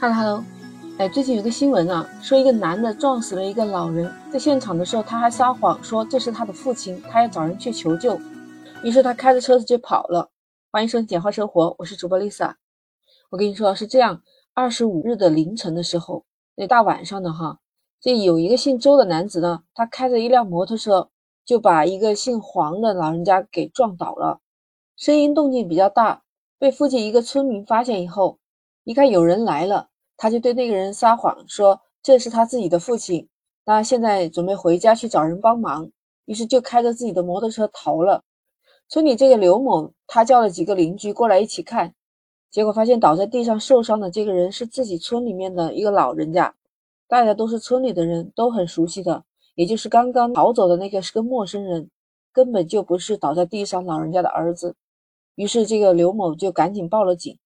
Hello Hello，哎，最近有个新闻啊，说一个男的撞死了一个老人，在现场的时候他还撒谎说这是他的父亲，他要找人去求救，于是他开着车子就跑了。欢迎收听简化生活，我是主播 Lisa。我跟你说是这样，二十五日的凌晨的时候，那大晚上的哈，这有一个姓周的男子呢，他开着一辆摩托车就把一个姓黄的老人家给撞倒了，声音动静比较大，被附近一个村民发现以后，一看有人来了。他就对那个人撒谎说这是他自己的父亲，那现在准备回家去找人帮忙，于是就开着自己的摩托车逃了。村里这个刘某，他叫了几个邻居过来一起看，结果发现倒在地上受伤的这个人是自己村里面的一个老人家，大家都是村里的人，都很熟悉的，也就是刚刚逃走的那个是个陌生人，根本就不是倒在地上老人家的儿子。于是这个刘某就赶紧报了警。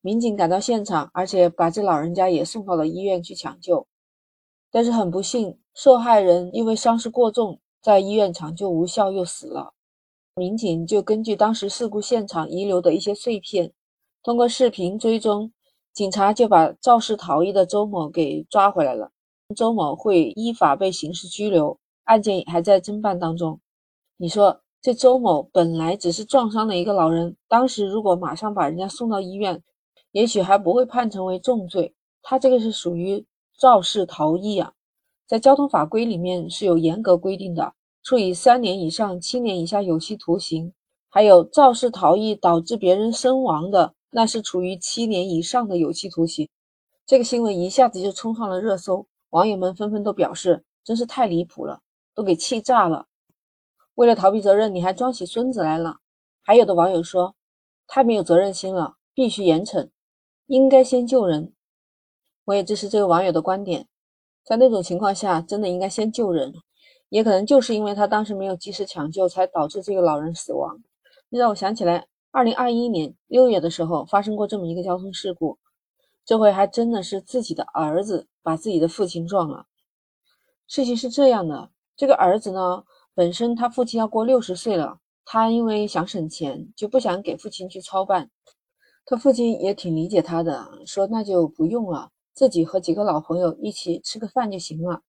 民警赶到现场，而且把这老人家也送到了医院去抢救，但是很不幸，受害人因为伤势过重，在医院抢救无效又死了。民警就根据当时事故现场遗留的一些碎片，通过视频追踪，警察就把肇事逃逸的周某给抓回来了。周某会依法被刑事拘留，案件还在侦办当中。你说？这周某本来只是撞伤了一个老人，当时如果马上把人家送到医院，也许还不会判成为重罪。他这个是属于肇事逃逸啊，在交通法规里面是有严格规定的，处以三年以上七年以下有期徒刑；还有肇事逃逸导致别人身亡的，那是处于七年以上的有期徒刑。这个新闻一下子就冲上了热搜，网友们纷纷都表示，真是太离谱了，都给气炸了。为了逃避责任，你还装起孙子来了。还有的网友说，太没有责任心了，必须严惩，应该先救人。我也支持这个网友的观点，在那种情况下，真的应该先救人。也可能就是因为他当时没有及时抢救，才导致这个老人死亡。让我想起来，二零二一年六月的时候发生过这么一个交通事故，这回还真的是自己的儿子把自己的父亲撞了。事情是这样的，这个儿子呢？本身他父亲要过六十岁了，他因为想省钱，就不想给父亲去操办。他父亲也挺理解他的，说那就不用了，自己和几个老朋友一起吃个饭就行了。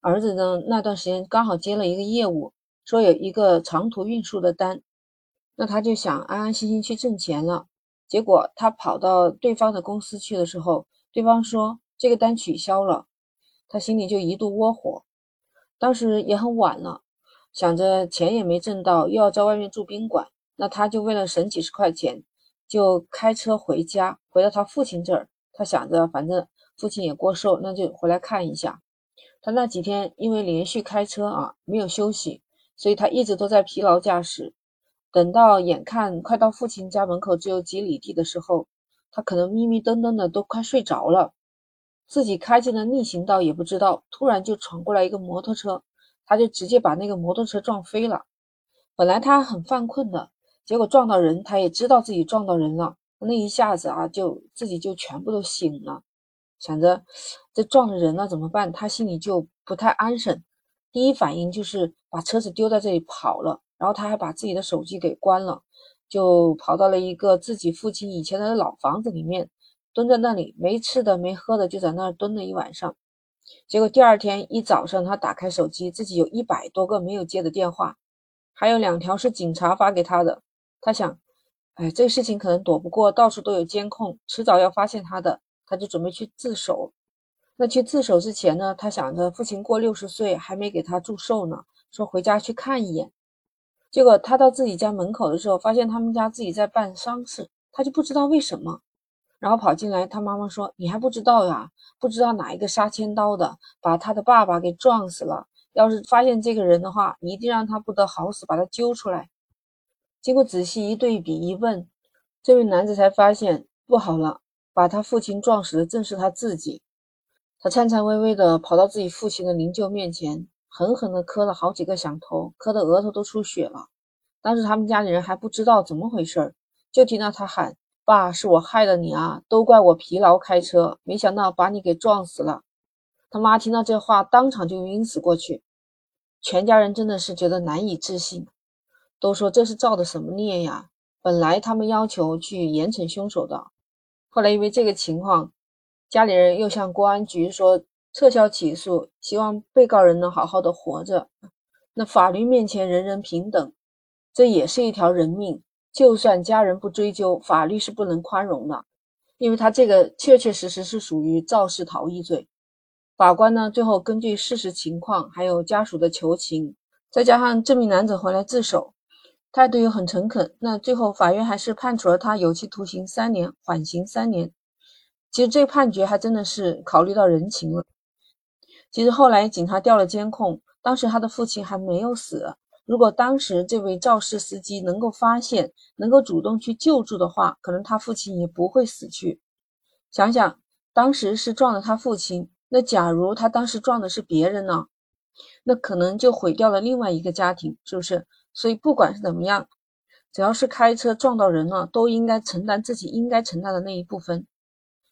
儿子呢，那段时间刚好接了一个业务，说有一个长途运输的单，那他就想安安心心去挣钱了。结果他跑到对方的公司去的时候，对方说这个单取消了，他心里就一度窝火。当时也很晚了。想着钱也没挣到，又要在外面住宾馆，那他就为了省几十块钱，就开车回家，回到他父亲这儿。他想着，反正父亲也过寿，那就回来看一下。他那几天因为连续开车啊，没有休息，所以他一直都在疲劳驾驶。等到眼看快到父亲家门口只有几里地的时候，他可能迷迷瞪瞪的都快睡着了，自己开进了逆行道也不知道，突然就闯过来一个摩托车。他就直接把那个摩托车撞飞了。本来他很犯困的，结果撞到人，他也知道自己撞到人了。那一下子啊，就自己就全部都醒了，想着这撞了人了怎么办？他心里就不太安生。第一反应就是把车子丢在这里跑了，然后他还把自己的手机给关了，就跑到了一个自己父亲以前的老房子里面，蹲在那里没吃的没喝的，就在那儿蹲了一晚上。结果第二天一早上，他打开手机，自己有一百多个没有接的电话，还有两条是警察发给他的。他想，哎，这个事情可能躲不过，到处都有监控，迟早要发现他的。他就准备去自首。那去自首之前呢，他想着父亲过六十岁还没给他祝寿呢，说回家去看一眼。结果他到自己家门口的时候，发现他们家自己在办丧事，他就不知道为什么。然后跑进来，他妈妈说：“你还不知道呀？不知道哪一个杀千刀的把他的爸爸给撞死了？要是发现这个人的话，你一定让他不得好死，把他揪出来。”经过仔细一对比一问，这位男子才发现不好了，把他父亲撞死的正是他自己。他颤颤巍巍地跑到自己父亲的灵柩面前，狠狠地磕了好几个响头，磕得额头都出血了。当时他们家里人还不知道怎么回事，就听到他喊。爸，是我害了你啊！都怪我疲劳开车，没想到把你给撞死了。他妈听到这话，当场就晕死过去。全家人真的是觉得难以置信，都说这是造的什么孽呀？本来他们要求去严惩凶手的，后来因为这个情况，家里人又向公安局说撤销起诉，希望被告人能好好的活着。那法律面前人人平等，这也是一条人命。就算家人不追究，法律是不能宽容的，因为他这个确确实实是属于肇事逃逸罪。法官呢，最后根据事实情况，还有家属的求情，再加上这名男子回来自首，态度又很诚恳，那最后法院还是判处了他有期徒刑三年，缓刑三年。其实这个判决还真的是考虑到人情了。其实后来警察调了监控，当时他的父亲还没有死。如果当时这位肇事司机能够发现，能够主动去救助的话，可能他父亲也不会死去。想想当时是撞了他父亲，那假如他当时撞的是别人呢？那可能就毁掉了另外一个家庭，是不是？所以不管是怎么样，只要是开车撞到人了，都应该承担自己应该承担的那一部分。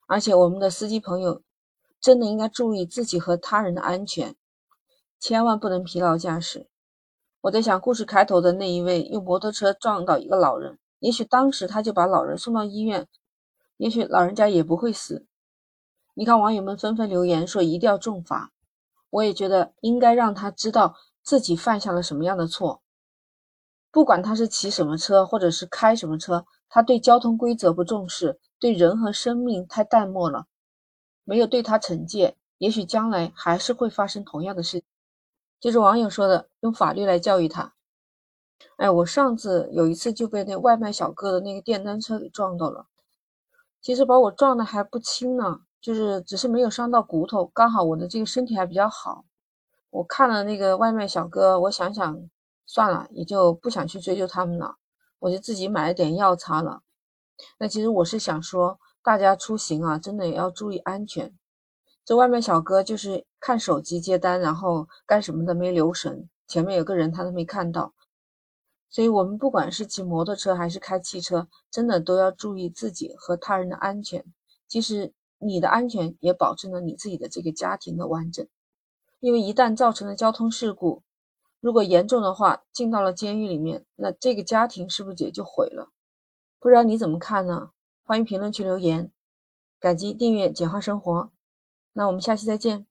而且我们的司机朋友真的应该注意自己和他人的安全，千万不能疲劳驾驶。我在想，故事开头的那一位用摩托车撞到一个老人，也许当时他就把老人送到医院，也许老人家也不会死。你看，网友们纷纷留言说一定要重罚，我也觉得应该让他知道自己犯下了什么样的错。不管他是骑什么车，或者是开什么车，他对交通规则不重视，对人和生命太淡漠了，没有对他惩戒，也许将来还是会发生同样的事。就是网友说的，用法律来教育他。哎，我上次有一次就被那外卖小哥的那个电单车给撞到了，其实把我撞的还不轻呢，就是只是没有伤到骨头，刚好我的这个身体还比较好。我看了那个外卖小哥，我想想算了，也就不想去追究他们了，我就自己买了点药擦了。那其实我是想说，大家出行啊，真的也要注意安全。这外卖小哥就是看手机接单，然后干什么的没留神，前面有个人他都没看到。所以，我们不管是骑摩托车还是开汽车，真的都要注意自己和他人的安全。其实，你的安全也保证了你自己的这个家庭的完整。因为一旦造成了交通事故，如果严重的话，进到了监狱里面，那这个家庭是不是也就毁了？不知道你怎么看呢？欢迎评论区留言，感激订阅简化生活。那我们下期再见。